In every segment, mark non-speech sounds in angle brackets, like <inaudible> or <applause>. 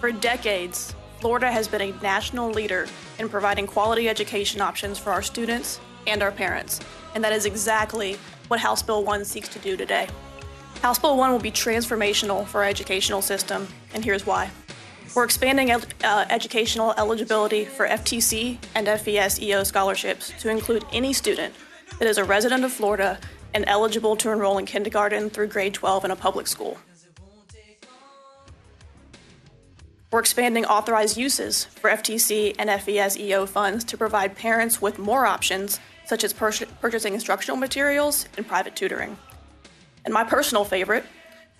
for decades, Florida has been a national leader in providing quality education options for our students and our parents, and that is exactly what House Bill 1 seeks to do today. House Bill 1 will be transformational for our educational system, and here's why. We're expanding uh, educational eligibility for FTC and FES EO scholarships to include any student that is a resident of Florida and eligible to enroll in kindergarten through grade 12 in a public school. We're expanding authorized uses for FTC and FES EO funds to provide parents with more options, such as pur- purchasing instructional materials and private tutoring. And my personal favorite,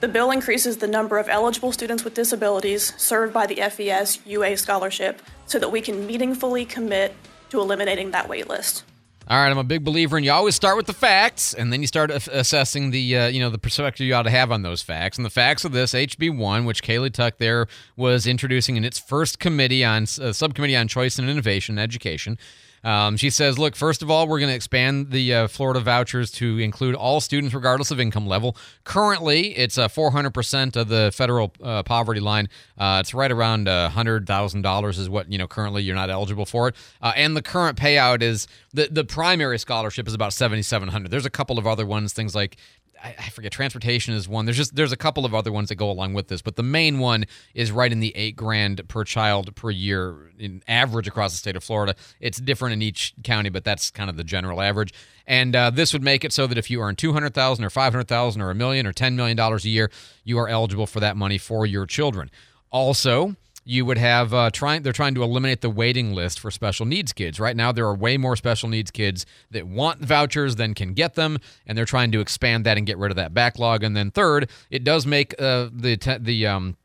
the bill increases the number of eligible students with disabilities served by the FES UA scholarship so that we can meaningfully commit to eliminating that waitlist. All right, I'm a big believer in you always start with the facts, and then you start assessing the uh, you know the perspective you ought to have on those facts. And the facts of this HB one, which Kaylee Tuck there was introducing in its first committee on uh, subcommittee on choice and innovation and education, um, she says, look, first of all, we're going to expand the uh, Florida vouchers to include all students, regardless of income level. Currently, it's uh, 400% of the federal uh, poverty line. Uh, it's right around $100,000 is what, you know, currently you're not eligible for it. Uh, and the current payout is the, the primary scholarship is about 7700 There's a couple of other ones, things like I, forget transportation is one. There's just there's a couple of other ones that go along with this, but the main one is right in the eight grand per child per year in average across the state of Florida. It's different in each county, but that's kind of the general average. And uh, this would make it so that if you earn two hundred thousand or five hundred thousand or a million or ten million dollars a year, you are eligible for that money for your children. Also, you would have uh, trying they're trying to eliminate the waiting list for special needs kids right now there are way more special needs kids that want vouchers than can get them and they're trying to expand that and get rid of that backlog and then third it does make uh, the the um,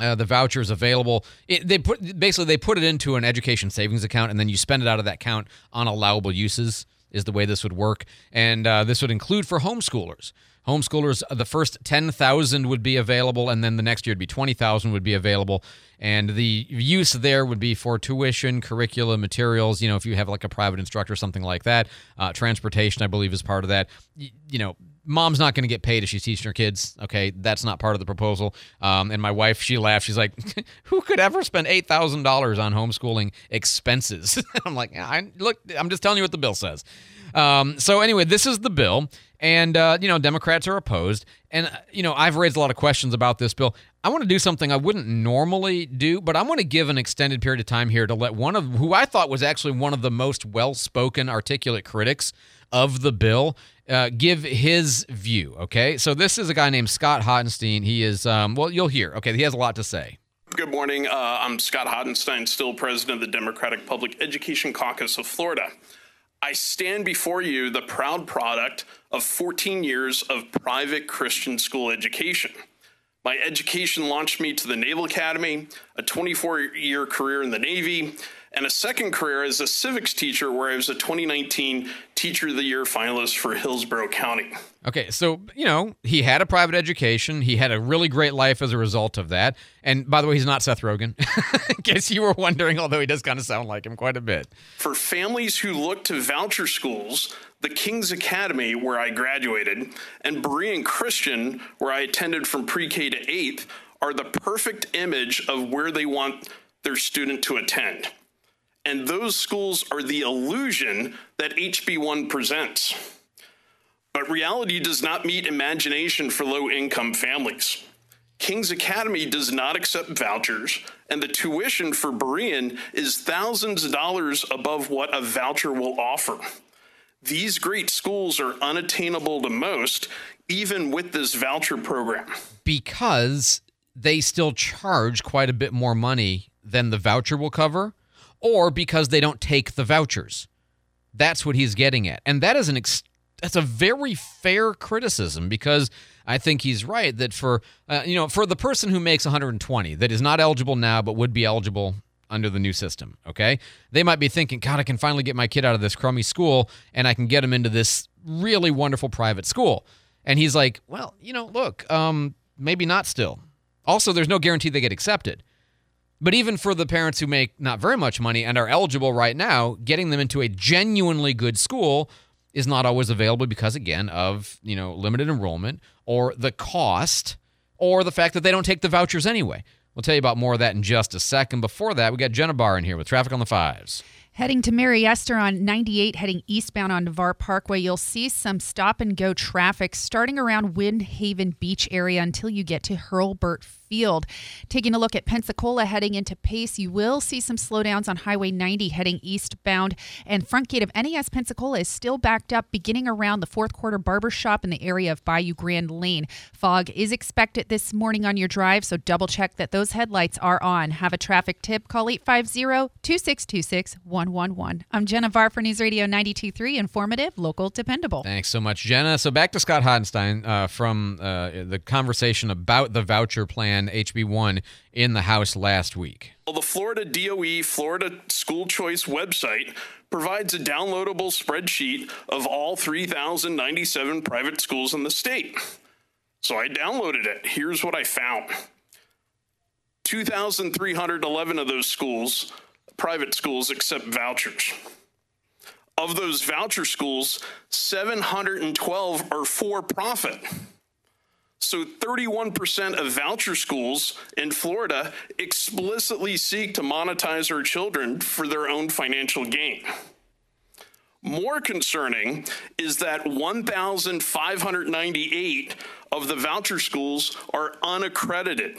uh, the vouchers available. It, they put basically they put it into an education savings account, and then you spend it out of that account on allowable uses. Is the way this would work, and uh, this would include for homeschoolers. Homeschoolers, the first 10,000 would be available, and then the next year would be 20,000 would be available. And the use there would be for tuition, curricula, materials. You know, if you have like a private instructor, something like that. Uh, transportation, I believe, is part of that. You, you know, mom's not going to get paid if she's teaching her kids. Okay, that's not part of the proposal. Um, and my wife, she laughed. She's like, <laughs> "Who could ever spend eight thousand dollars on homeschooling expenses?" <laughs> I'm like, I, "Look, I'm just telling you what the bill says." Um, so anyway, this is the bill, and uh, you know Democrats are opposed, and uh, you know I've raised a lot of questions about this bill. I want to do something I wouldn't normally do, but I want to give an extended period of time here to let one of who I thought was actually one of the most well-spoken, articulate critics of the bill uh, give his view. Okay, so this is a guy named Scott Hottenstein. He is um, well, you'll hear. Okay, he has a lot to say. Good morning. Uh, I'm Scott Hottenstein, still president of the Democratic Public Education Caucus of Florida. I stand before you the proud product of 14 years of private Christian school education. My education launched me to the Naval Academy, a 24 year career in the Navy, and a second career as a civics teacher where I was a 2019 Teacher of the Year finalist for Hillsborough County. Okay, so, you know, he had a private education. He had a really great life as a result of that. And by the way, he's not Seth Rogen, <laughs> in case you were wondering, although he does kind of sound like him quite a bit. For families who look to voucher schools, the King's Academy, where I graduated, and Berean Christian, where I attended from pre K to eighth, are the perfect image of where they want their student to attend. And those schools are the illusion that HB1 presents. But reality does not meet imagination for low income families. King's Academy does not accept vouchers, and the tuition for Berean is thousands of dollars above what a voucher will offer. These great schools are unattainable to most, even with this voucher program. Because they still charge quite a bit more money than the voucher will cover or because they don't take the vouchers. That's what he's getting at. And that is an ex- that's a very fair criticism because I think he's right that for uh, you know for the person who makes 120 that is not eligible now but would be eligible under the new system, okay? They might be thinking, "God, I can finally get my kid out of this crummy school and I can get him into this really wonderful private school." And he's like, "Well, you know, look, um maybe not still. Also, there's no guarantee they get accepted. But even for the parents who make not very much money and are eligible right now, getting them into a genuinely good school is not always available because again of, you know, limited enrollment or the cost or the fact that they don't take the vouchers anyway. We'll tell you about more of that in just a second. Before that, we got Jenna Barr in here with traffic on the fives. Heading to Mary Esther on 98, heading eastbound on Navarre Parkway, you'll see some stop and go traffic starting around Windhaven Beach area until you get to Hurlburt Field. Taking a look at Pensacola heading into Pace, you will see some slowdowns on Highway 90 heading eastbound. And front gate of NES Pensacola is still backed up beginning around the fourth quarter barber shop in the area of Bayou Grand Lane. Fog is expected this morning on your drive, so double check that those headlights are on. Have a traffic tip? Call 850 2626 111. I'm Jenna Barr for News Radio 923, informative, local, dependable. Thanks so much, Jenna. So back to Scott Hottenstein uh, from uh, the conversation about the voucher plan HB1 in the House last week. Well, the Florida DOE Florida School Choice website provides a downloadable spreadsheet of all 3,097 private schools in the state. So I downloaded it. Here's what I found 2,311 of those schools, private schools, accept vouchers. Of those voucher schools, 712 are for profit. So 31% of voucher schools in Florida explicitly seek to monetize our children for their own financial gain. More concerning is that 1,598 of the voucher schools are unaccredited.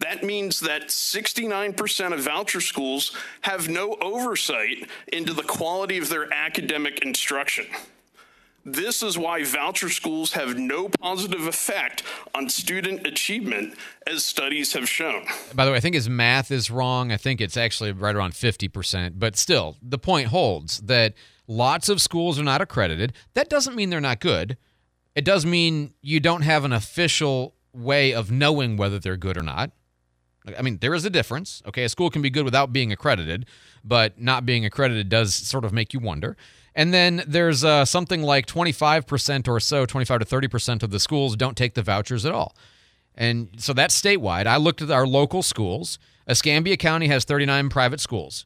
That means that 69% of voucher schools have no oversight into the quality of their academic instruction. This is why voucher schools have no positive effect on student achievement, as studies have shown. By the way, I think his math is wrong. I think it's actually right around 50%. But still, the point holds that lots of schools are not accredited. That doesn't mean they're not good. It does mean you don't have an official way of knowing whether they're good or not. I mean, there is a difference. Okay, a school can be good without being accredited, but not being accredited does sort of make you wonder. And then there's uh, something like 25% or so, 25 to 30% of the schools don't take the vouchers at all. And so that's statewide. I looked at our local schools. Escambia County has 39 private schools.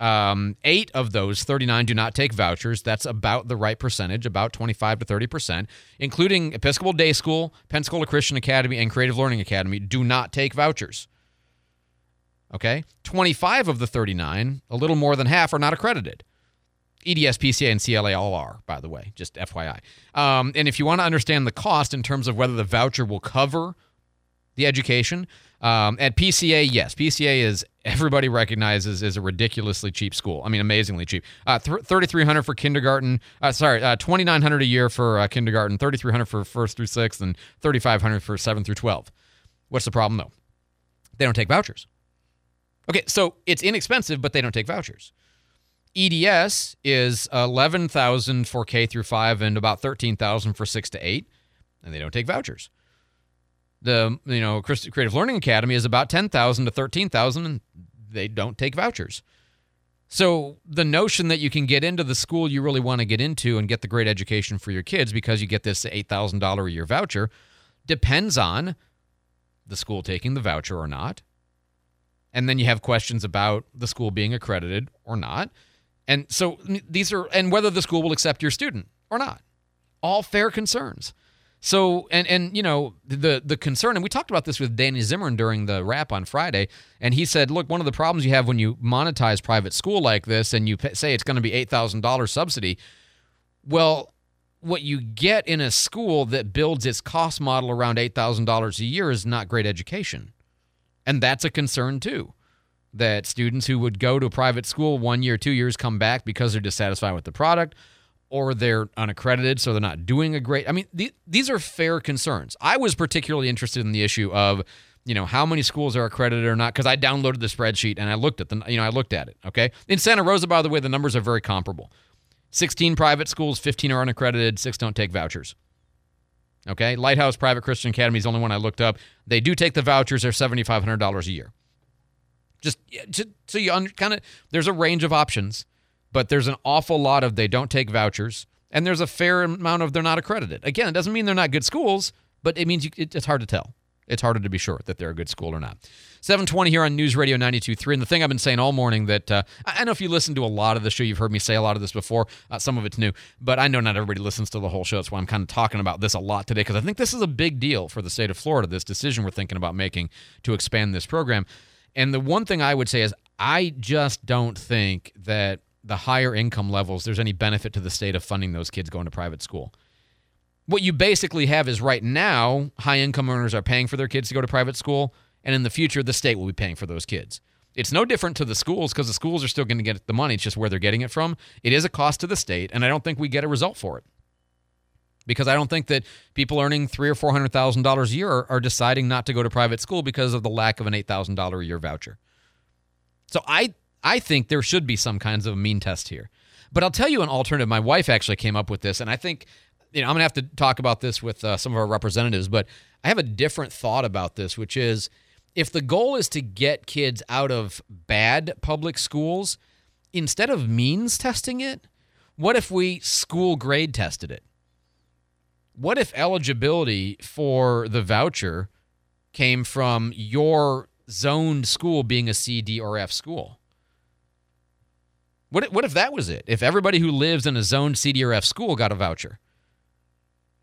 Um, eight of those 39 do not take vouchers. That's about the right percentage, about 25 to 30 percent, including Episcopal Day School, Pensacola Christian Academy, and Creative Learning Academy do not take vouchers. Okay, 25 of the 39, a little more than half, are not accredited. EDS, PCA, and CLA all are, by the way, just FYI. Um, and if you want to understand the cost in terms of whether the voucher will cover the education, um, at PCA, yes, PCA is everybody recognizes is a ridiculously cheap school. I mean, amazingly cheap. Uh, th- Thirty three hundred for kindergarten. Uh, sorry, uh, twenty nine hundred a year for uh, kindergarten. Thirty three hundred for first through sixth, and thirty five hundred for seven through twelve. What's the problem though? They don't take vouchers. Okay, so it's inexpensive, but they don't take vouchers. EDS is 11,000 for K through 5 and about 13,000 for 6 to 8, and they don't take vouchers. The you know Creative Learning Academy is about 10,000 to 13,000 and they don't take vouchers. So the notion that you can get into the school you really want to get into and get the great education for your kids because you get this $8,000 a year voucher depends on the school taking the voucher or not. And then you have questions about the school being accredited or not. And so these are, and whether the school will accept your student or not. All fair concerns. So, and, and, you know, the, the concern, and we talked about this with Danny Zimmern during the wrap on Friday, and he said, look, one of the problems you have when you monetize private school like this and you say it's going to be $8,000 subsidy, well, what you get in a school that builds its cost model around $8,000 a year is not great education. And that's a concern too that students who would go to a private school one year, two years come back because they're dissatisfied with the product or they're unaccredited, so they're not doing a great. I mean, th- these are fair concerns. I was particularly interested in the issue of, you know, how many schools are accredited or not because I downloaded the spreadsheet and I looked at the, you know, I looked at it. Okay, in Santa Rosa, by the way, the numbers are very comparable. 16 private schools, 15 are unaccredited, six don't take vouchers. Okay, Lighthouse Private Christian Academy is the only one I looked up. They do take the vouchers; they're seventy five hundred dollars a year. Just, just so you kind of there's a range of options, but there's an awful lot of they don't take vouchers, and there's a fair amount of they're not accredited. Again, it doesn't mean they're not good schools, but it means you, it, it's hard to tell. It's harder to be sure that they're a good school or not. 720 here on News Radio 92.3. And the thing I've been saying all morning that uh, I know if you listen to a lot of the show, you've heard me say a lot of this before. Uh, some of it's new, but I know not everybody listens to the whole show. That's why I'm kind of talking about this a lot today because I think this is a big deal for the state of Florida, this decision we're thinking about making to expand this program. And the one thing I would say is I just don't think that the higher income levels, there's any benefit to the state of funding those kids going to private school. What you basically have is right now, high income earners are paying for their kids to go to private school and in the future, the state will be paying for those kids. It's no different to the schools because the schools are still going to get the money. It's just where they're getting it from. It is a cost to the state, and I don't think we get a result for it because I don't think that people earning three or four hundred thousand dollars a year are deciding not to go to private school because of the lack of an eight thousand dollar a year voucher. So I I think there should be some kinds of mean test here. But I'll tell you an alternative. My wife actually came up with this, and I think you know I'm gonna have to talk about this with uh, some of our representatives. But I have a different thought about this, which is if the goal is to get kids out of bad public schools, instead of means testing it, what if we school grade tested it? What if eligibility for the voucher came from your zoned school being a C, D, or F school? What if, what if that was it? If everybody who lives in a zoned C, D, or F school got a voucher?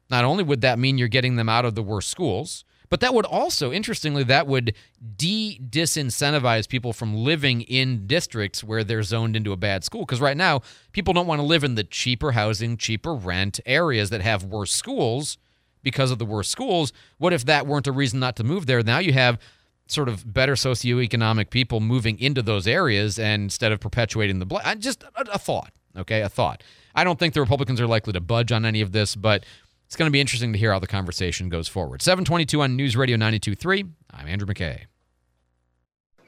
Not only would that mean you're getting them out of the worst schools, but that would also, interestingly, that would de disincentivize people from living in districts where they're zoned into a bad school. Because right now, people don't want to live in the cheaper housing, cheaper rent areas that have worse schools because of the worse schools. What if that weren't a reason not to move there? Now you have sort of better socioeconomic people moving into those areas and instead of perpetuating the black. Just a, a thought, okay? A thought. I don't think the Republicans are likely to budge on any of this, but it's going to be interesting to hear how the conversation goes forward. 722 on News Radio 92.3. I'm Andrew McKay.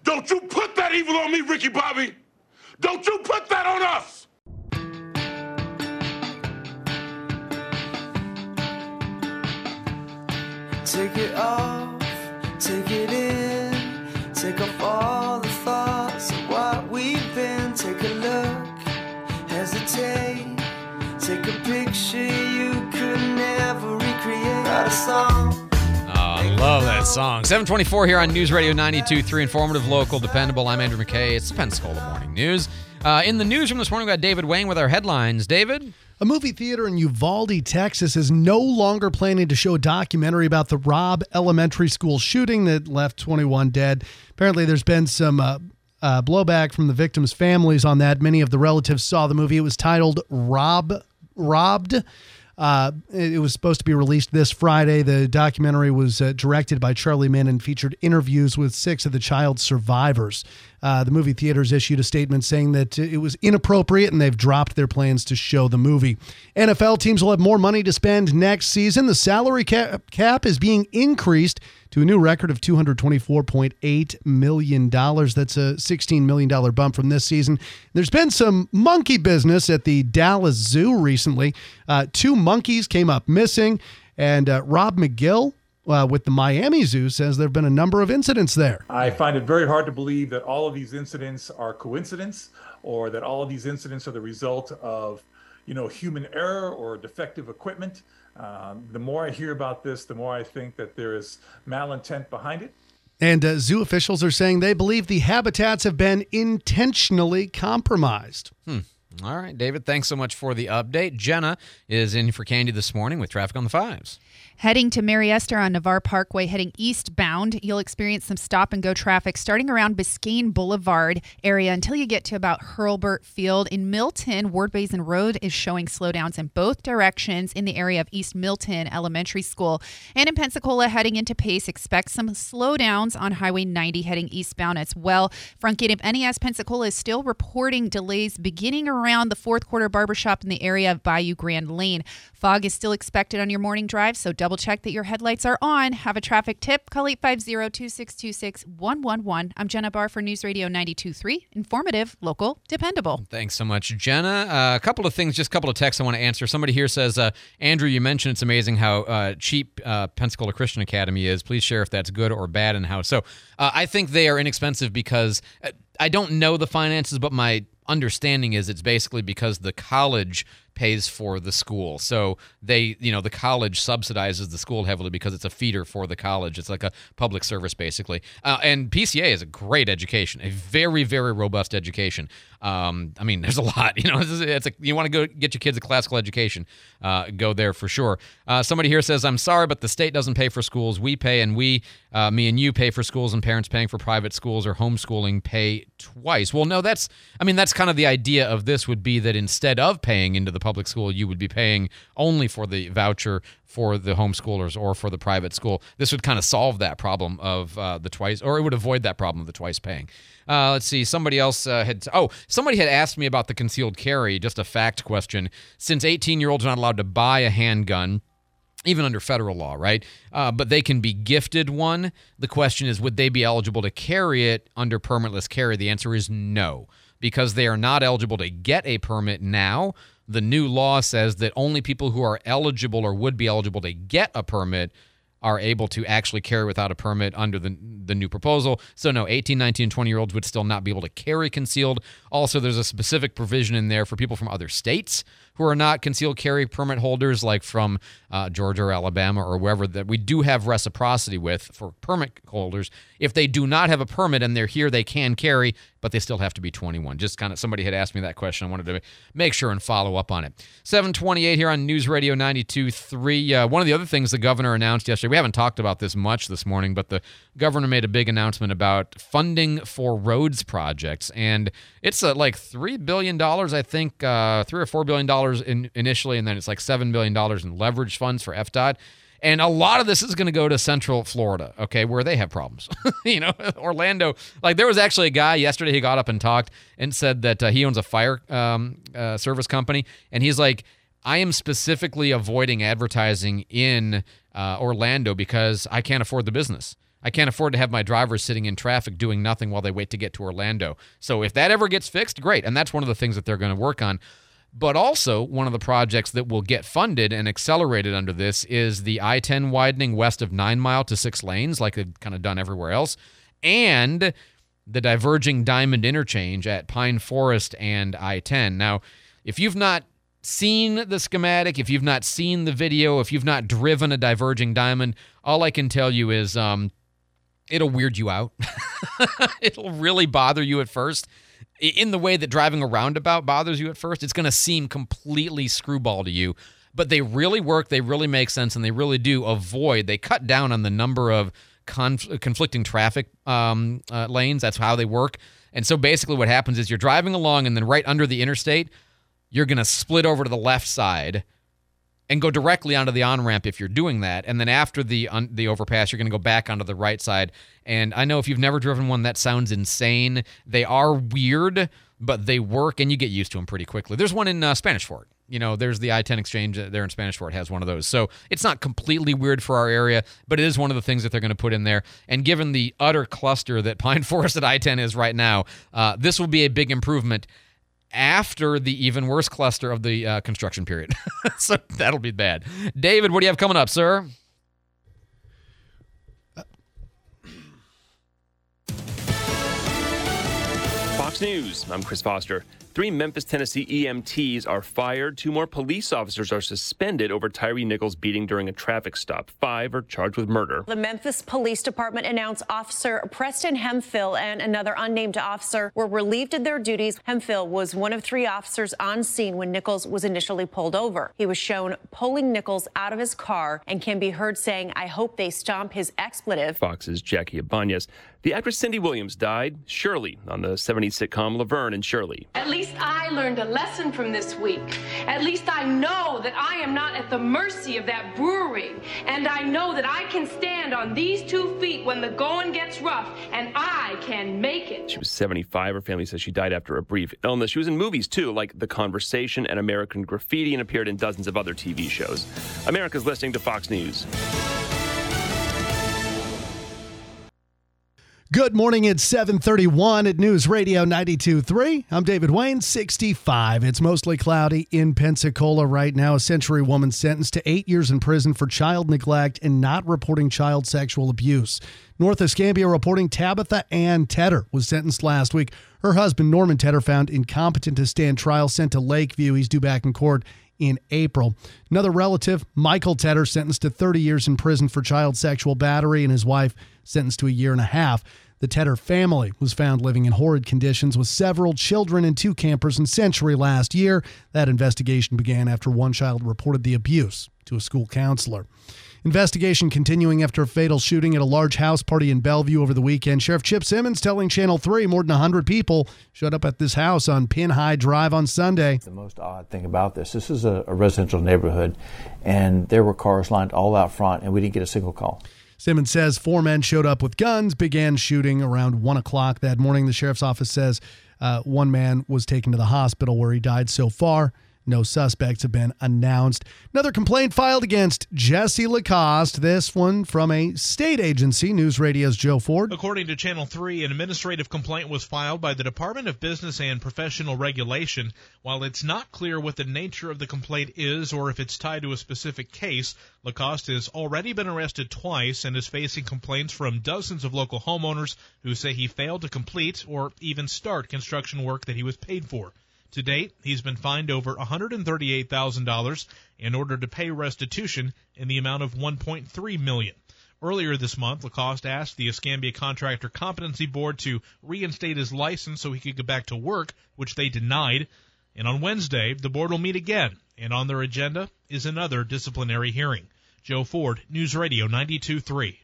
Don't you put that evil on me, Ricky Bobby. Don't you put that on us. Take it off, song. 724 here on News Radio 92.3. Informative, local, dependable. I'm Andrew McKay. It's the Pensacola Morning News. Uh, in the newsroom this morning, we got David Wayne with our headlines. David? A movie theater in Uvalde, Texas is no longer planning to show a documentary about the Robb Elementary School shooting that left 21 dead. Apparently, there's been some uh, uh, blowback from the victims' families on that. Many of the relatives saw the movie. It was titled Rob Robbed. Uh, it was supposed to be released this Friday. The documentary was uh, directed by Charlie Minn and featured interviews with six of the child's survivors. Uh, the movie theaters issued a statement saying that it was inappropriate and they've dropped their plans to show the movie. NFL teams will have more money to spend next season. The salary cap, cap is being increased to a new record of $224.8 million. That's a $16 million bump from this season. There's been some monkey business at the Dallas Zoo recently. Uh, two monkeys came up missing, and uh, Rob McGill, uh, with the Miami Zoo says there have been a number of incidents there. I find it very hard to believe that all of these incidents are coincidence or that all of these incidents are the result of, you know, human error or defective equipment. Um, the more I hear about this, the more I think that there is malintent behind it. And uh, zoo officials are saying they believe the habitats have been intentionally compromised. Hmm. All right, David, thanks so much for the update. Jenna is in for Candy this morning with traffic on the fives. Heading to Mary Esther on Navarre Parkway, heading eastbound, you'll experience some stop and go traffic starting around Biscayne Boulevard area until you get to about Hurlburt Field. In Milton, Ward Basin Road is showing slowdowns in both directions in the area of East Milton Elementary School. And in Pensacola, heading into Pace, expect some slowdowns on Highway 90 heading eastbound as well. Front gate of NES Pensacola is still reporting delays beginning around the fourth quarter barbershop in the area of Bayou Grand Lane. Fog is still expected on your morning drive, so double check that your headlights are on. Have a traffic tip? Call 850-262-6111. I'm Jenna Barr for News Radio 92.3. Informative, local, dependable. Thanks so much, Jenna. Uh, a couple of things, just a couple of texts I want to answer. Somebody here says, uh, Andrew, you mentioned it's amazing how uh, cheap uh, Pensacola Christian Academy is. Please share if that's good or bad and how. So uh, I think they are inexpensive because uh, I don't know the finances, but my understanding is it's basically because the college pays for the school. So they, you know, the college subsidizes the school heavily because it's a feeder for the college. It's like a public service basically. Uh, and PCA is a great education, a very very robust education. Um, I mean, <laughs> there's a lot. You know, it's, a, you want to go get your kids a classical education, uh, go there for sure. Uh, somebody here says, "I'm sorry, but the state doesn't pay for schools. We pay, and we, uh, me and you, pay for schools, and parents paying for private schools or homeschooling pay twice." Well, no, that's. I mean, that's kind of the idea of this would be that instead of paying into the public school, you would be paying only for the voucher for the homeschoolers or for the private school. This would kind of solve that problem of uh, the twice, or it would avoid that problem of the twice paying. Uh, let's see. Somebody else uh, had. Oh, somebody had asked me about the concealed carry. Just a fact question. Since 18 year olds are not allowed to buy a handgun, even under federal law, right? Uh, but they can be gifted one. The question is, would they be eligible to carry it under permitless carry? The answer is no, because they are not eligible to get a permit now. The new law says that only people who are eligible or would be eligible to get a permit are able to actually carry without a permit under the the new proposal. So no, 18, 19, 20 year olds would still not be able to carry concealed. Also, there's a specific provision in there for people from other states who are not concealed carry permit holders, like from uh, Georgia or Alabama or wherever that we do have reciprocity with for permit holders. If they do not have a permit and they're here, they can carry, but they still have to be 21. Just kind of somebody had asked me that question. I wanted to make sure and follow up on it. 728 here on News Radio 92.3. Uh, one of the other things the governor announced yesterday, we haven't talked about this much this morning, but the governor made a big announcement about funding for roads projects. And it's uh, like $3 billion, I think, uh, 3 or $4 billion in, initially, and then it's like $7 billion in leverage funds for FDOT. And a lot of this is going to go to Central Florida, okay, where they have problems. <laughs> you know, <laughs> Orlando. Like there was actually a guy yesterday. He got up and talked and said that uh, he owns a fire um, uh, service company, and he's like, I am specifically avoiding advertising in uh, Orlando because I can't afford the business. I can't afford to have my drivers sitting in traffic doing nothing while they wait to get to Orlando. So if that ever gets fixed, great. And that's one of the things that they're going to work on. But also, one of the projects that will get funded and accelerated under this is the I 10 widening west of Nine Mile to six lanes, like they've kind of done everywhere else, and the diverging diamond interchange at Pine Forest and I 10. Now, if you've not seen the schematic, if you've not seen the video, if you've not driven a diverging diamond, all I can tell you is um, it'll weird you out. <laughs> it'll really bother you at first in the way that driving a roundabout bothers you at first, it's going to seem completely screwball to you. But they really work, they really make sense, and they really do avoid, they cut down on the number of conf- conflicting traffic um, uh, lanes. That's how they work. And so basically, what happens is you're driving along, and then right under the interstate, you're going to split over to the left side and go directly onto the on ramp if you're doing that. And then after the un- the overpass, you're going to go back onto the right side. And I know if you've never driven one, that sounds insane. They are weird, but they work, and you get used to them pretty quickly. There's one in uh, Spanish Fort. You know, there's the I-10 exchange there in Spanish Fort has one of those. So it's not completely weird for our area, but it is one of the things that they're going to put in there. And given the utter cluster that <laughs> Pine Forest at I-10 is right now, uh, this will be a big improvement after the even worse cluster of the uh, construction period. <laughs> so that'll be bad. David, what do you have coming up, sir? Fox News. I'm Chris Foster. Three Memphis, Tennessee EMTs are fired. Two more police officers are suspended over Tyre Nichols' beating during a traffic stop. Five are charged with murder. The Memphis Police Department announced Officer Preston Hemphill and another unnamed officer were relieved of their duties. Hemphill was one of three officers on scene when Nichols was initially pulled over. He was shown pulling Nichols out of his car and can be heard saying, I hope they stomp his expletive. Fox's Jackie Ibanez. The actress Cindy Williams died, Shirley, on the 70s sitcom Laverne and Shirley. At least I learned a lesson from this week. At least I know that I am not at the mercy of that brewery. And I know that I can stand on these two feet when the going gets rough, and I can make it. She was 75. Her family says she died after a brief illness. She was in movies too, like The Conversation and American Graffiti, and appeared in dozens of other TV shows. America's listening to Fox News. Good morning. It's 731 at News Radio 92.3. I'm David Wayne, 65. It's mostly cloudy in Pensacola right now. A Century woman sentenced to eight years in prison for child neglect and not reporting child sexual abuse. North Escambia reporting Tabitha Ann Tedder was sentenced last week. Her husband, Norman Tedder, found incompetent to stand trial, sent to Lakeview. He's due back in court in April. Another relative, Michael Tedder, sentenced to 30 years in prison for child sexual battery, and his wife sentenced to a year and a half. The Tedder family was found living in horrid conditions with several children and two campers in Century last year. That investigation began after one child reported the abuse to a school counselor. Investigation continuing after a fatal shooting at a large house party in Bellview over the weekend. Sheriff Chip Simmons telling Channel 3 more than 100 people showed up at this house on Pin High Drive on Sunday. The most odd thing about this this is a, a residential neighborhood, and there were cars lined all out front, and we didn't get a single call. Simmons says four men showed up with guns, began shooting around 1 o'clock that morning. The sheriff's office says uh, one man was taken to the hospital where he died so far. No suspects have been announced. Another complaint filed against Jesse Lacoste. This one from a state agency, News Radio's Joe Ford. According to Channel 3, an administrative complaint was filed by the Department of Business and Professional Regulation. While it's not clear what the nature of the complaint is or if it's tied to a specific case, Lacoste has already been arrested twice and is facing complaints from dozens of local homeowners who say he failed to complete or even start construction work that he was paid for. To date, he's been fined over $138,000 in order to pay restitution in the amount of $1.3 million. Earlier this month, Lacoste asked the Escambia Contractor Competency Board to reinstate his license so he could get back to work, which they denied. And on Wednesday, the board will meet again, and on their agenda is another disciplinary hearing. Joe Ford, News Radio 92.3.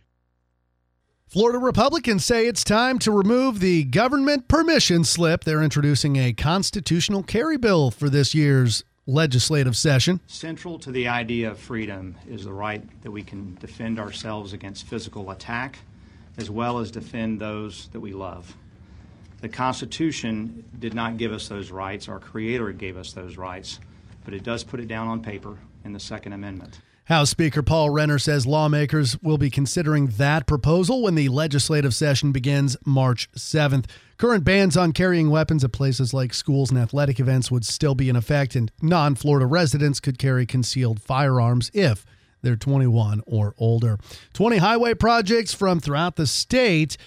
Florida Republicans say it's time to remove the government permission slip. They're introducing a constitutional carry bill for this year's legislative session. Central to the idea of freedom is the right that we can defend ourselves against physical attack, as well as defend those that we love. The Constitution did not give us those rights, our Creator gave us those rights, but it does put it down on paper in the Second Amendment. House Speaker Paul Renner says lawmakers will be considering that proposal when the legislative session begins March 7th. Current bans on carrying weapons at places like schools and athletic events would still be in effect, and non Florida residents could carry concealed firearms if they're 21 or older. 20 highway projects from throughout the state.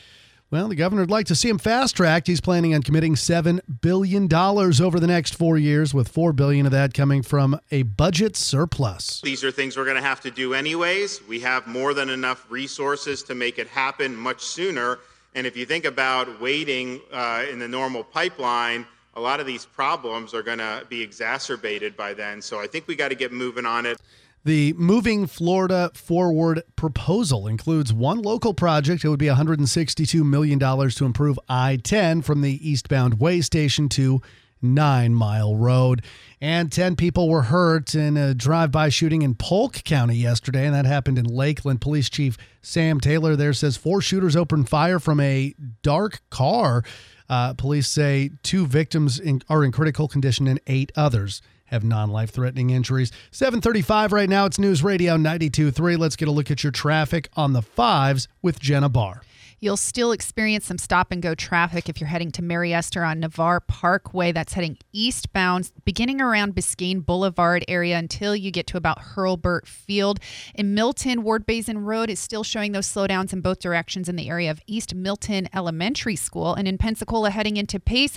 Well, the governor would like to see him fast tracked. He's planning on committing $7 billion over the next four years, with 4 billion of that coming from a budget surplus. These are things we're going to have to do anyways. We have more than enough resources to make it happen much sooner. And if you think about waiting uh, in the normal pipeline, a lot of these problems are going to be exacerbated by then. So I think we got to get moving on it. The Moving Florida Forward proposal includes one local project. It would be $162 million to improve I 10 from the eastbound way station to Nine Mile Road. And 10 people were hurt in a drive by shooting in Polk County yesterday, and that happened in Lakeland. Police Chief Sam Taylor there says four shooters opened fire from a dark car. Uh, police say two victims in, are in critical condition and eight others have non-life threatening injuries. 735 right now. It's News Radio 92.3. Let's get a look at your traffic on the fives with Jenna Barr. You'll still experience some stop and go traffic if you're heading to Mary Esther on Navarre Parkway. That's heading eastbound, beginning around Biscayne Boulevard area until you get to about Hurlburt Field. In Milton, Ward Basin Road is still showing those slowdowns in both directions in the area of East Milton Elementary School. And in Pensacola, heading into Pace,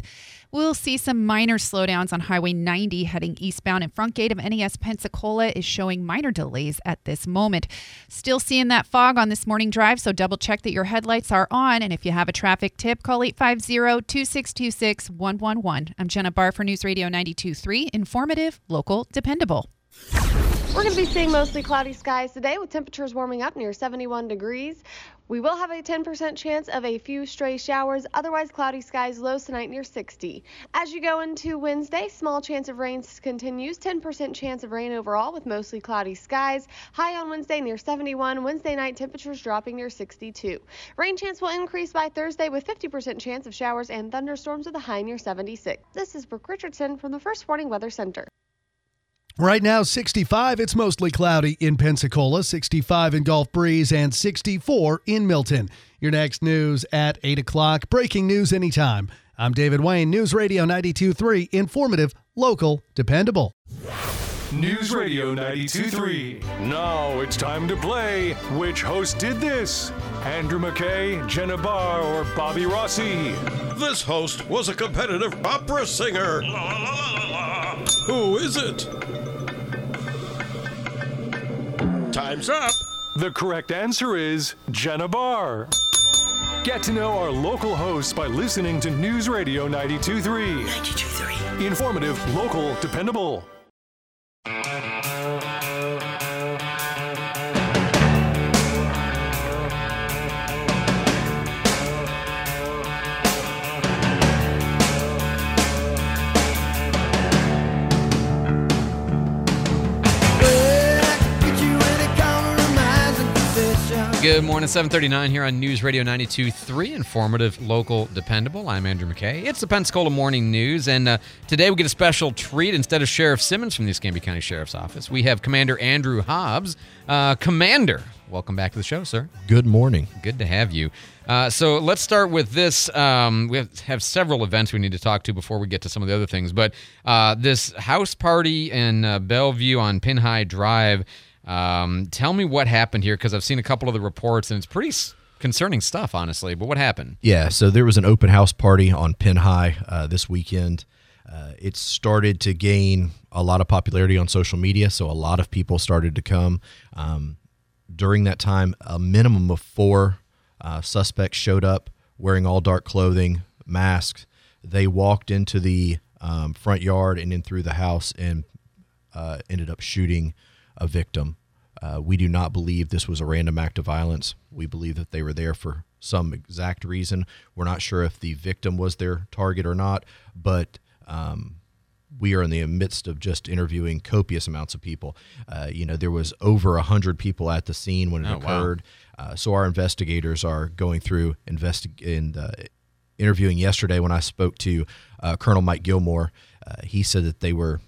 we'll see some minor slowdowns on Highway 90 heading eastbound. And front gate of NES Pensacola is showing minor delays at this moment. Still seeing that fog on this morning drive, so double check that your headlights are on. And if you have a traffic tip, call 850 2626 111. I'm Jenna Barr for News Radio 923, informative, local, dependable. We're going to be seeing mostly cloudy skies today with temperatures warming up near 71 degrees. We will have a 10% chance of a few stray showers, otherwise cloudy skies, lows tonight near 60. As you go into Wednesday, small chance of rain continues, 10% chance of rain overall with mostly cloudy skies. High on Wednesday near 71, Wednesday night temperatures dropping near 62. Rain chance will increase by Thursday with 50% chance of showers and thunderstorms with a high near 76. This is Brooke Richardson from the First Warning Weather Center. Right now, 65. It's mostly cloudy in Pensacola, 65 in Gulf Breeze, and 64 in Milton. Your next news at 8 o'clock. Breaking news anytime. I'm David Wayne, News Radio 92.3, informative, local, dependable. News Radio 92.3. Now it's time to play Which Host Did This? Andrew McKay, Jenna Barr, or Bobby Rossi? This host was a competitive opera singer. Who is it? Time's up. The correct answer is Jenna Barr. Get to know our local hosts by listening to News Radio 92.3. 92.3. Informative, local, dependable. Good morning, 739 here on News Radio 92.3, informative, local, dependable. I'm Andrew McKay. It's the Pensacola Morning News, and uh, today we get a special treat. Instead of Sheriff Simmons from the Escambia County Sheriff's Office, we have Commander Andrew Hobbs. Uh, Commander, welcome back to the show, sir. Good morning. Good to have you. Uh, so let's start with this. Um, we have, have several events we need to talk to before we get to some of the other things, but uh, this house party in uh, Bellview on Pin High Drive. Um, tell me what happened here because I've seen a couple of the reports and it's pretty concerning stuff, honestly. But what happened? Yeah, so there was an open house party on Pin High uh, this weekend. Uh, it started to gain a lot of popularity on social media, so a lot of people started to come. Um, during that time, a minimum of four uh, suspects showed up wearing all dark clothing, masks. They walked into the um, front yard and then through the house and uh, ended up shooting a victim. Uh, we do not believe this was a random act of violence. We believe that they were there for some exact reason. We're not sure if the victim was their target or not, but um, we are in the midst of just interviewing copious amounts of people. Uh, you know, there was over a hundred people at the scene when it Oh, wow. occurred. Uh, so our investigators are going through investi- and uh, interviewing yesterday. When I spoke to uh, Colonel Mike Gilmore, uh, he said that they were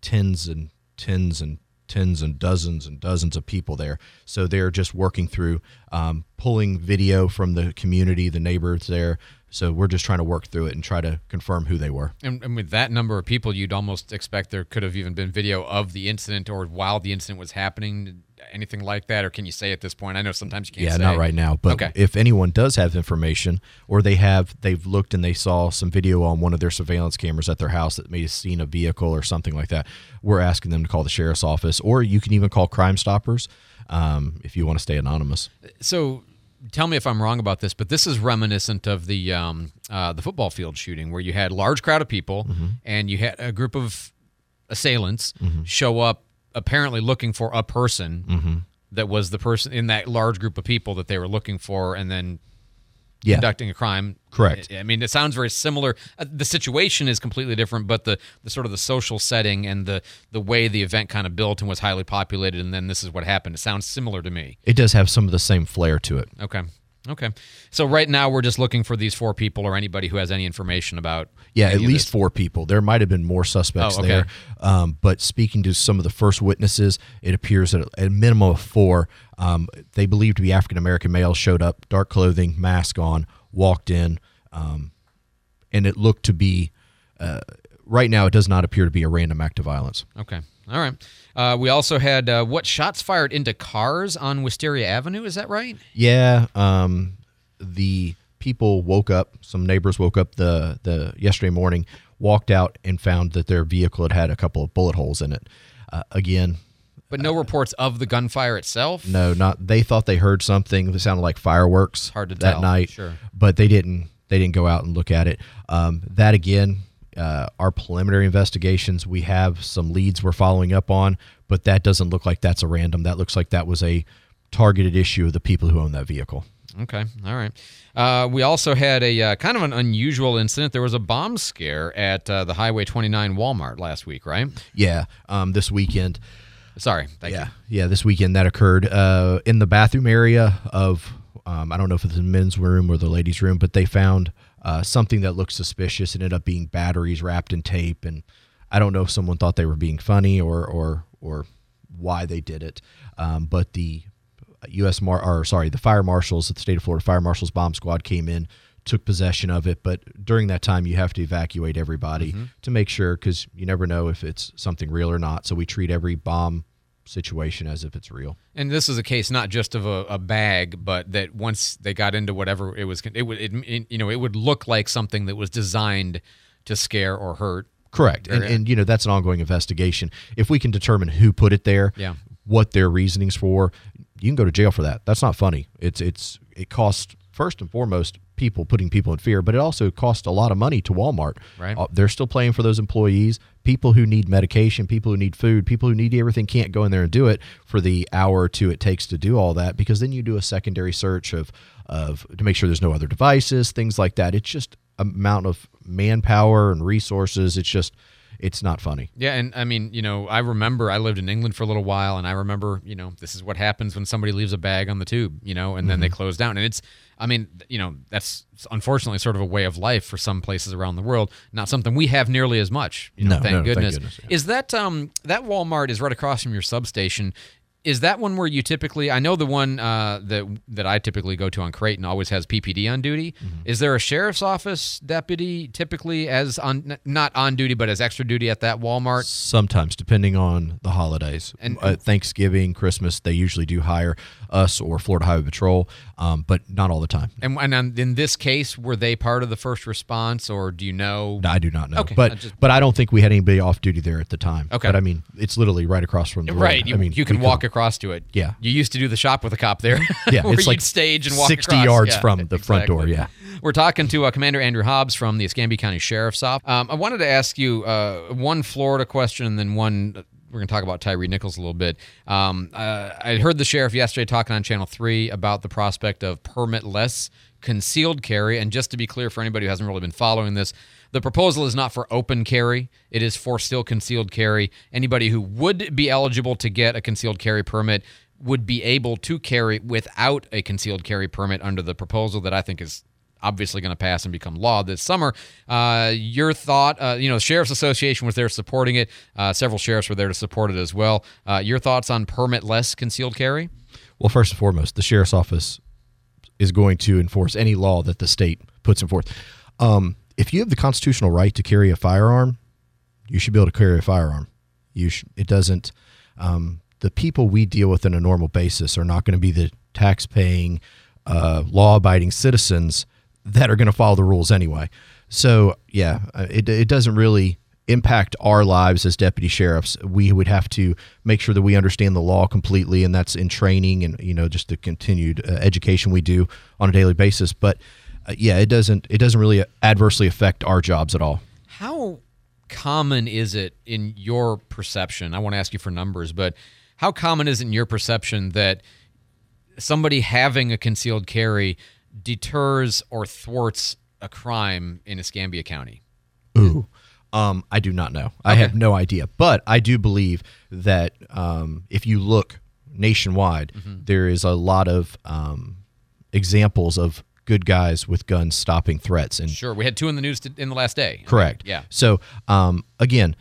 tens and tens and tens and dozens and dozens of people there. So they're just working through um, pulling video from the community, the neighbors there. So we're just trying to work through it and try to confirm who they were. And, and with that number of people, you'd almost expect there could have even been video of the incident or while the incident was happening, anything like that. Or can you say at this point? I know sometimes you can't yeah, say. not right now. But okay. if anyone does have information, or they have, they've looked and they saw some video on one of their surveillance cameras at their house that may have seen a vehicle or something like that, we're asking them to call the sheriff's office, or you can even call Crime Stoppers um, if you want to stay anonymous. So tell me if I'm wrong about this, but this is reminiscent of the um, uh, the football field shooting where you had a large crowd of people Mm-hmm. and you had a group of assailants show up apparently looking for a person Mm-hmm. that was the person in that large group of people that they were looking for and then Yeah. conducting a crime. Correct. I I mean, it sounds very similar. Uh, The situation is completely different, but the, the sort of the social setting and the the way the event kind of built and was highly populated, and then this is what happened. It sounds similar to me. It does have some of the same flair to it. Okay. Okay. So right now we're just looking for these four people or anybody who has any information about. Yeah, at least four people. There might have been more suspects Oh, okay. there. Um, but speaking to some of the first witnesses, it appears that a minimum of four, um, they believe to be African American males, showed up, dark clothing, mask on, walked in, um, and it looked to be. Uh, right now, it does not appear to be a random act of violence. Okay. All right. Uh, we also had uh, what shots fired into cars on Wisteria Avenue. Is that right? Yeah, um, the people woke up. Some neighbors woke up the the yesterday morning, walked out and found that their vehicle had had a couple of bullet holes in it. Uh, again, But no reports of the gunfire itself. no, not. They thought they heard something that sounded like fireworks. Hard to that tell, night, sure. but they didn't. They didn't go out and look at it. Um, that again, uh, our preliminary investigations. We have some leads we're following up on, but that doesn't look like that's a random. That looks like that was a targeted issue of the people who own that vehicle. Okay. All right. Uh, we also had a uh, kind of an unusual incident. There was a bomb scare at uh, the Highway 29 Walmart last week, right? Yeah, um, this weekend. Sorry. Thank yeah, you. yeah, this weekend that occurred uh, in the bathroom area of um, I don't know if it's the men's room or the ladies' room, but they found uh, something that looked suspicious. Ended up being batteries wrapped in tape, and I don't know if someone thought they were being funny or or or why they did it. Um, but the U.S. Mar- or sorry, the fire marshals at the state of Florida fire marshals bomb squad came in, took possession of it. But during that time, you have to evacuate everybody Mm-hmm. to make sure because you never know if it's something real or not. So we treat every bomb situation as if it's real. And this is a case not just of a, a bag, but that once they got into whatever it was, it would, it, it- you know, it would look like something that was designed to scare or hurt. Correct, and, and you know that's an ongoing investigation. If we can determine who put it there, Yeah. what their reasonings for, you can go to jail for that. That's not funny. It's it's it costs first and foremost people putting people in fear, but it also costs a lot of money to Walmart. Right. Uh, they're still paying for those employees, people who need medication, people who need food, people who need everything can't go in there and do it for the hour or two it takes to do all that because then you do a secondary search of of to make sure there's no other devices, things like that. It's just a amount of manpower and resources. It's just it's not funny. Yeah, and I mean, you know, I remember I lived in England for a little while, and I remember, you know, this is what happens when somebody leaves a bag on the tube, you know, and then they Mhm. close down. And it's, I mean, you know, that's unfortunately sort of a way of life for some places around the world. Not something we have nearly as much. You know, No, thank no, thank goodness. goodness, Is that um that Walmart is right across from your substation? Is that one where you typically? I know the one uh, that that I typically go to on Creighton always has PPD on duty. Mm-hmm. Is there a sheriff's office deputy typically as on not on duty but as extra duty at that Walmart? Sometimes, depending on the holidays, And- uh, Thanksgiving, Christmas, they usually do hire us or Florida Highway Patrol, um, but not all the time. And, and in this case, were they part of the first response, or do you know? I do not know, Okay, I but just- but I don't think we had anybody off duty there at the time. Okay. but I mean, it's literally right across from the road. right. You, I mean, you can walk could- across to it. Yeah. You used to do the shop with a cop there. <laughs> Yeah, <laughs> it's like stage and walk 60 across. yards Yeah, from the front door, yeah. We're talking to uh, Commander Andrew Hobbs from the Escambia County Sheriff's Office. Um, I wanted to ask you uh, one Florida question and then one. We're going to talk about Tyre Nichols a little bit. Um, uh, I heard the sheriff yesterday talking on Channel 3 about the prospect of permitless concealed carry. And just to be clear for anybody who hasn't really been following this, the proposal is not for open carry, it is for still concealed carry. Anybody who would be eligible to get a concealed carry permit would be able to carry without a concealed carry permit under the proposal that I think is obviously going to pass and become law this summer. Uh, your thought, uh, you know, the Sheriff's Association was there supporting it. Uh, several sheriffs were there to support it as well. Uh, your thoughts on permitless concealed carry? Well, first and foremost, the sheriff's office is going to enforce any law that the state puts in forth. Um, if you have the constitutional right to carry a firearm, you should be able to carry a firearm. You sh- it doesn't. Um, the people we deal with on a normal basis are not going to be the tax-paying, uh, law-abiding citizens that are going to follow the rules anyway. So yeah, uh, it it doesn't really impact our lives as deputy sheriffs. We would have to make sure that we understand the law completely, and that's in training and you know just the continued uh, education we do on a daily basis. But uh, yeah, it doesn't it doesn't really adversely affect our jobs at all. How common is it in your perception? I want to ask you for numbers, but how common is it in your perception that somebody having a concealed carry deters or thwarts a crime in Escambia County? Ooh. Um, I do not know. I have no idea. But I do believe that um, if you look nationwide, Mm-hmm. there is a lot of um, examples of good guys with guns stopping threats. And Sure, we had two in the news t- in the last day. Correct. Yeah. So um, again,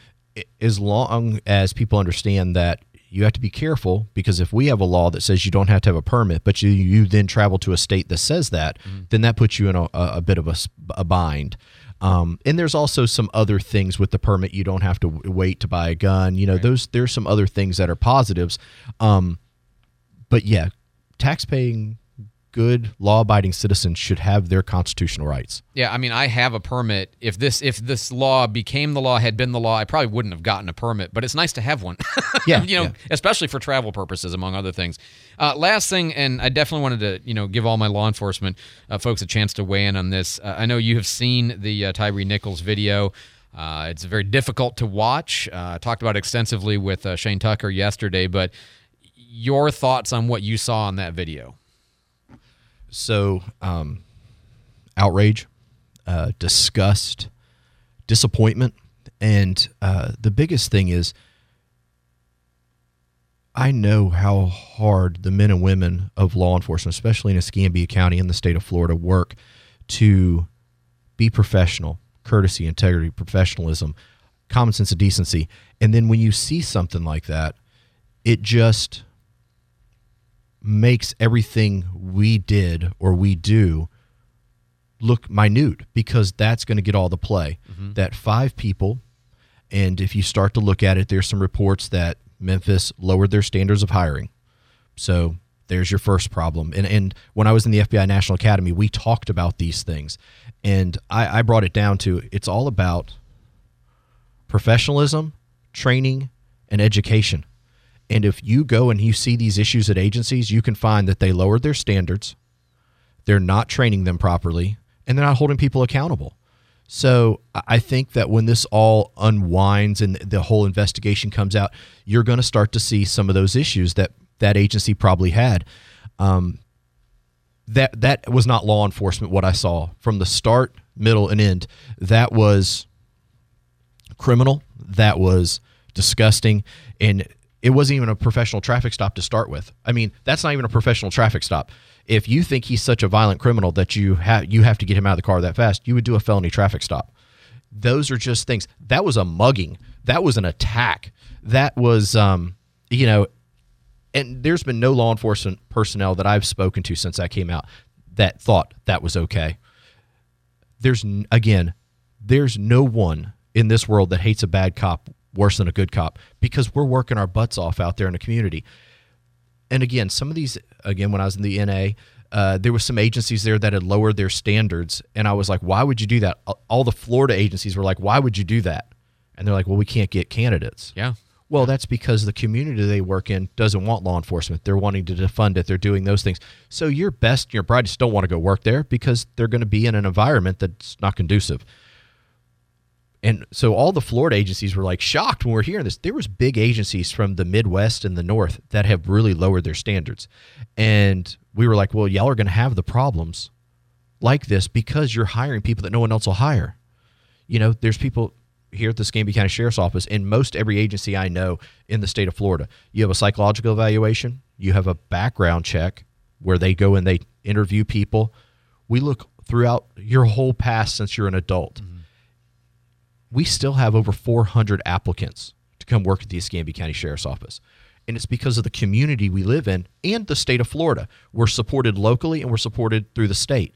as long as people understand that you have to be careful because if we have a law that says you don't have to have a permit, but you you then travel to a state that says that, then that puts you in a, a bit of a, a bind. Um, and there's also some other things with the permit. You don't have to w- wait to buy a gun. You know, those there's some other things that are positives. Um, but yeah, tax-paying, good, law-abiding citizens should have their constitutional rights. Yeah, I mean, I have a permit. If this if this law became the law, had been the law, I probably wouldn't have gotten a permit. But it's nice to have one. <laughs> Yeah, you know, yeah. especially for travel purposes, among other things. Uh, last thing, and I definitely wanted to you know give all my law enforcement uh, folks a chance to weigh in on this. Uh, I know you have seen the uh, Tyre Nichols video. Uh, it's very difficult to watch. Uh, I talked about it extensively with uh, Shane Tucker yesterday, but your thoughts on what you saw on that video? So, um, outrage, uh, disgust, disappointment, and uh, the biggest thing is I know how hard the men and women of law enforcement, especially in Escambia County in the state of Florida, work to be professional, courtesy, integrity, professionalism, common sense, and decency. And then when you see something like that, it just makes everything we did or we do look minute because that's going to get all the play. Mm-hmm. That five people, and if you start to look at it, there's some reports that Memphis lowered their standards of hiring. So there's your first problem. And and when I was in the FBI National Academy, we talked about these things, and I, I brought it down to it's all about professionalism, training, and education. And if you go and you see these issues at agencies, you can find that they lowered their standards, they're not training them properly, and they're not holding people accountable. So I think that when this all unwinds and the whole investigation comes out, you're going to start to see some of those issues that that agency probably had. Um, that that was not law enforcement. What I saw from the start, middle, and end, that was criminal. That was disgusting, and it wasn't even a professional traffic stop to start with. I mean, that's not even a professional traffic stop. If you think he's such a violent criminal that you have you have to get him out of the car that fast, you would do a felony traffic stop. Those are just things. That was a mugging. That was an attack. That was um, you know, and there's been no law enforcement personnel that I've spoken to since that came out that thought that was okay. There's again, there's no one in this world that hates a bad cop worse than a good cop because we're working our butts off out there in the community. And again, some of these, again, when I was in the NA, uh, there was some agencies there that had lowered their standards, and I was like, "Why would you do that?" All the Florida agencies were like, "Why would you do that?" And they're like, "Well, we can't get candidates." Yeah. Well, that's because the community they work in doesn't want law enforcement. They're wanting to defund it. They're doing those things. So your best, your brightest don't want to go work there because they're going to be in an environment that's not conducive and so all the Florida agencies were like shocked when we are hearing this. There was big agencies from the Midwest and the North that have really lowered their standards, and we were like, well, y'all are going to have the problems like this because you're hiring people that no one else will hire. You know, there's people here at the Escambia County Sheriff's Office, in most every agency I know in the state of Florida, you have a psychological evaluation, you have a background check where they go and they interview people. We look throughout your whole past since you're an adult. Mm-hmm we still have over 400 applicants to come work at the Escambia County Sheriff's Office. And it's because of the community we live in and the state of Florida. We're supported locally and we're supported through the state.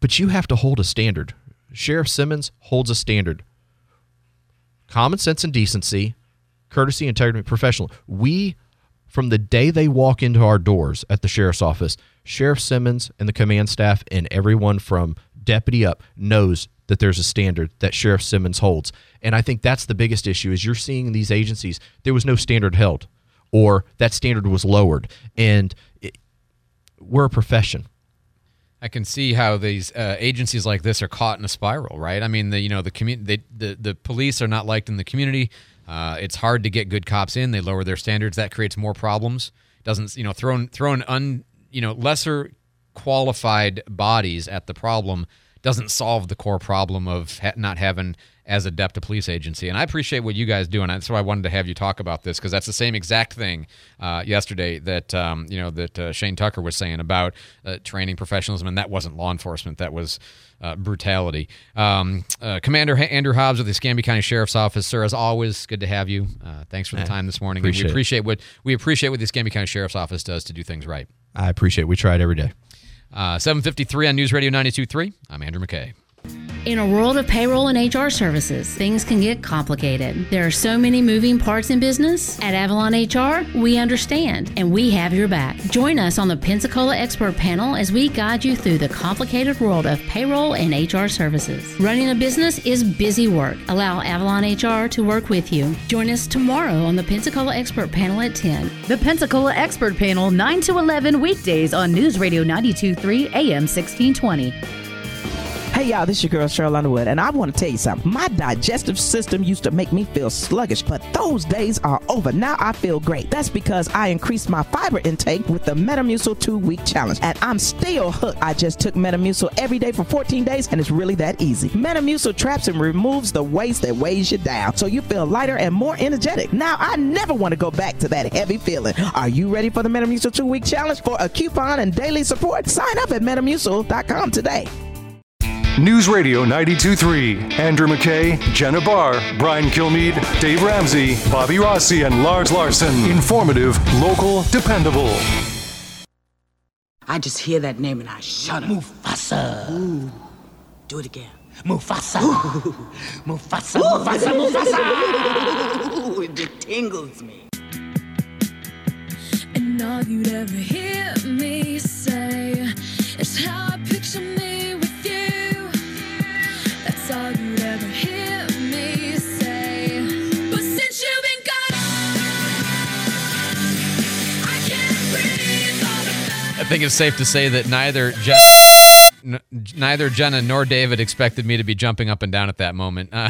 But you have to hold a standard. Sheriff Simmons holds a standard. Common sense and decency, courtesy, integrity, professional. We, from the day they walk into our doors at the sheriff's office, Sheriff Simmons and the command staff and everyone from deputy up knows that there's a standard that Sheriff Simmons holds. And I think that's the biggest issue is you're seeing these agencies there was no standard held or that standard was lowered and it, we're a profession. I can see how these uh, agencies like this are caught in a spiral, right? I mean, the you know the community, the the police are not liked in the community. Uh, it's hard to get good cops in. They lower their standards. That creates more problems. Doesn't you know throwing throwing un you know lesser qualified bodies at the problem doesn't solve the core problem of ha- not having as adept a police agency. And I appreciate what you guys do, and that's why I wanted to have you talk about this because that's the same exact thing uh, yesterday that um, you know that uh, Shane Tucker was saying about uh, training professionalism, and that wasn't law enforcement, that was uh, brutality. Um, uh, Commander Andrew Hobbs of the Escambia County Sheriff's Office, sir, as always, good to have you. Uh, thanks for the time this morning. Appreciate we appreciate what we appreciate what the Escambia County Sheriff's Office does to do things right. I appreciate. It. We try it every day. Uh, 753 on News Radio 92.3. I'm Andrew McKay. In a world of payroll and HR services, things can get complicated. There are so many moving parts in business. At Avalon HR, we understand and we have your back. Join us on the Pensacola Expert Panel as we guide you through the complicated world of payroll and HR services. Running a business is busy work. Allow Avalon HR to work with you. Join us tomorrow on the Pensacola Expert Panel at 10. The Pensacola Expert Panel, 9 to 11 weekdays on News Radio 923 AM 1620. Hey y'all, this is your girl Sheryl Underwood, and I want to tell you something. My digestive system used to make me feel sluggish, but those days are over. Now I feel great. That's because I increased my fiber intake with the Metamucil two week challenge, and I'm still hooked. I just took Metamucil every day for 14 days, and it's really that easy. Metamucil traps and removes the waste that weighs you down, so you feel lighter and more energetic. Now I never want to go back to that heavy feeling. Are you ready for the Metamucil two week challenge for a coupon and daily support? Sign up at metamucil.com today. News Radio 92.3. Andrew McKay, Jenna Barr, Brian Kilmeade, Dave Ramsey, Bobby Rossi, and Lars Larson. Informative, local, dependable. I just hear that name and I shut up. Mufasa. Ooh. Do it again. Mufasa. Ooh. Mufasa. Mufasa. Mufasa. <laughs> Ooh, it tingles me. And all you'd ever hear me say is how think it's safe to say that neither Jen, n- neither Jenna nor David expected me to be jumping up and down at that moment. Uh,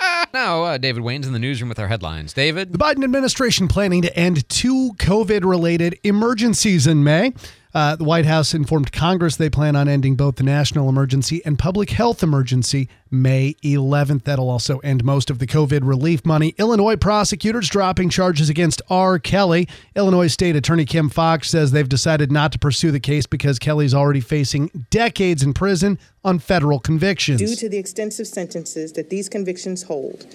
<laughs> now, uh, David Wayne's in the newsroom with our headlines. David, The Biden administration planning to end two COVID related emergencies in May. Uh, the White House informed Congress they plan on ending both the national emergency and public health emergency May 11th. That'll also end most of the COVID relief money. Illinois prosecutors dropping charges against R. Kelly. Illinois State Attorney Kim Foxx says they've decided not to pursue the case because Kelly's already facing decades in prison on federal convictions. Due to the extensive sentences that these convictions hold,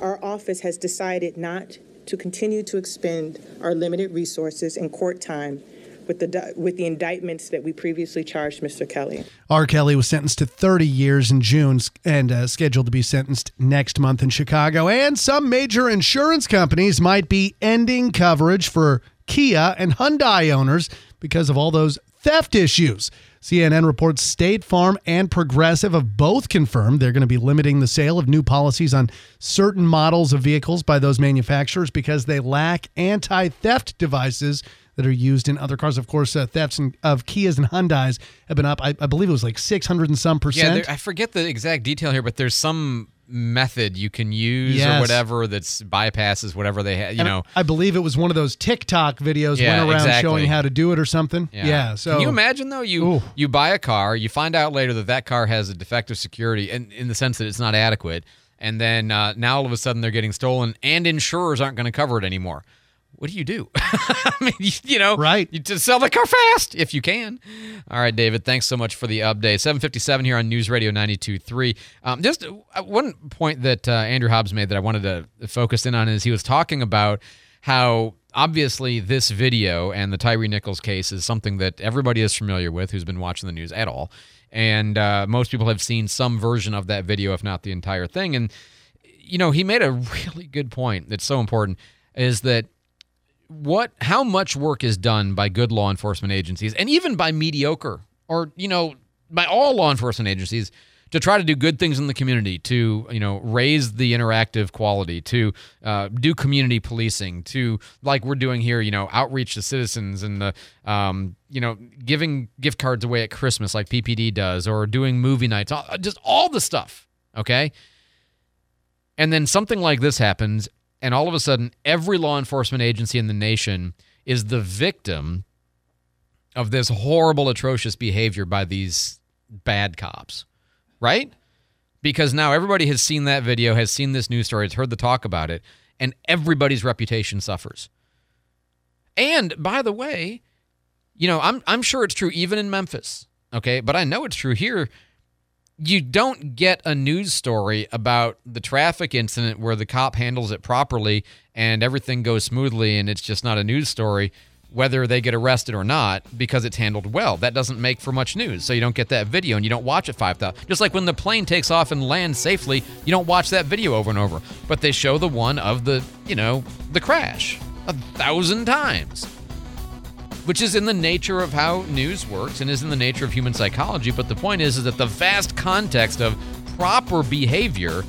our office has decided not to continue to expend our limited resources and court time with the with the indictments that we previously charged Mr. Kelly. R. Kelly was sentenced to 30 years in June and uh, scheduled to be sentenced next month in Chicago. And some major insurance companies might be ending coverage for Kia and Hyundai owners because of all those theft issues. CNN reports State Farm and Progressive have both confirmed they're going to be limiting the sale of new policies on certain models of vehicles by those manufacturers because they lack anti theft devices that are used in other cars. Of course, uh, thefts in, of Kias and Hyundais have been up. I, I believe it was like 600 and some yeah, percent. there, I forget the exact detail here, but there's some method you can use Yes. or whatever that's bypasses whatever they have. You And know, I believe it was one of those TikTok videos Yeah, went around exactly. showing how to do it or something. Yeah. so can you imagine though? You you buy a car, you find out later that that car has a defective security, and in the sense that it's not adequate, and then uh, now all of a sudden they're getting stolen, and insurers aren't going to cover it anymore. What do you do? <laughs> I mean, you, you know, right? You just sell the car fast if you can. All right, David. Thanks so much for the update. Seven fifty seven here on News Radio 92.3. Um, just uh, one point that uh, Andrew Hobbs made that I wanted to focus in on is he was talking about how obviously this video and the Tyre Nichols case is something that everybody is familiar with who's been watching the news at all. And uh, most people have seen some version of that video, if not the entire thing. And, you know, he made a <laughs> really good point that's so important is that what how much work is done by good law enforcement agencies and even by mediocre or you know by all law enforcement agencies to try to do good things in the community to you know raise the interactive quality to uh, do community policing to like we're doing here you know outreach to citizens and the um, you know giving gift cards away at christmas like ppd does or doing movie nights all- just all the stuff okay? And then something like this happens, and all of a sudden, every law enforcement agency in the nation is the victim of this horrible, atrocious behavior by these bad cops, right? Because now everybody has seen that video, has seen this news story, has heard the talk about it, and everybody's reputation suffers. And by the way, you know, I'm I'm sure it's true even in Memphis, okay? But I know it's true here you don't get a news story about the traffic incident where the cop handles it properly and everything goes smoothly and it's just not a news story whether they get arrested or not because it's handled well. That doesn't make for much news. So you don't get that video and you don't watch it 5000 just like when the plane takes off and lands safely you don't watch that video over and over. But they show the one of the you know the crash a thousand times which is in the nature of how news works and is in the nature of human psychology. But the point is, is that the vast context of proper behavior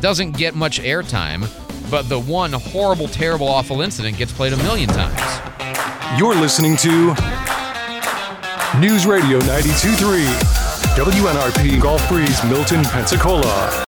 doesn't get much airtime, but the one horrible, terrible, awful incident gets played a million times. You're listening to News Radio 92.3, WNRP Gulf Breeze, Milton, Pensacola.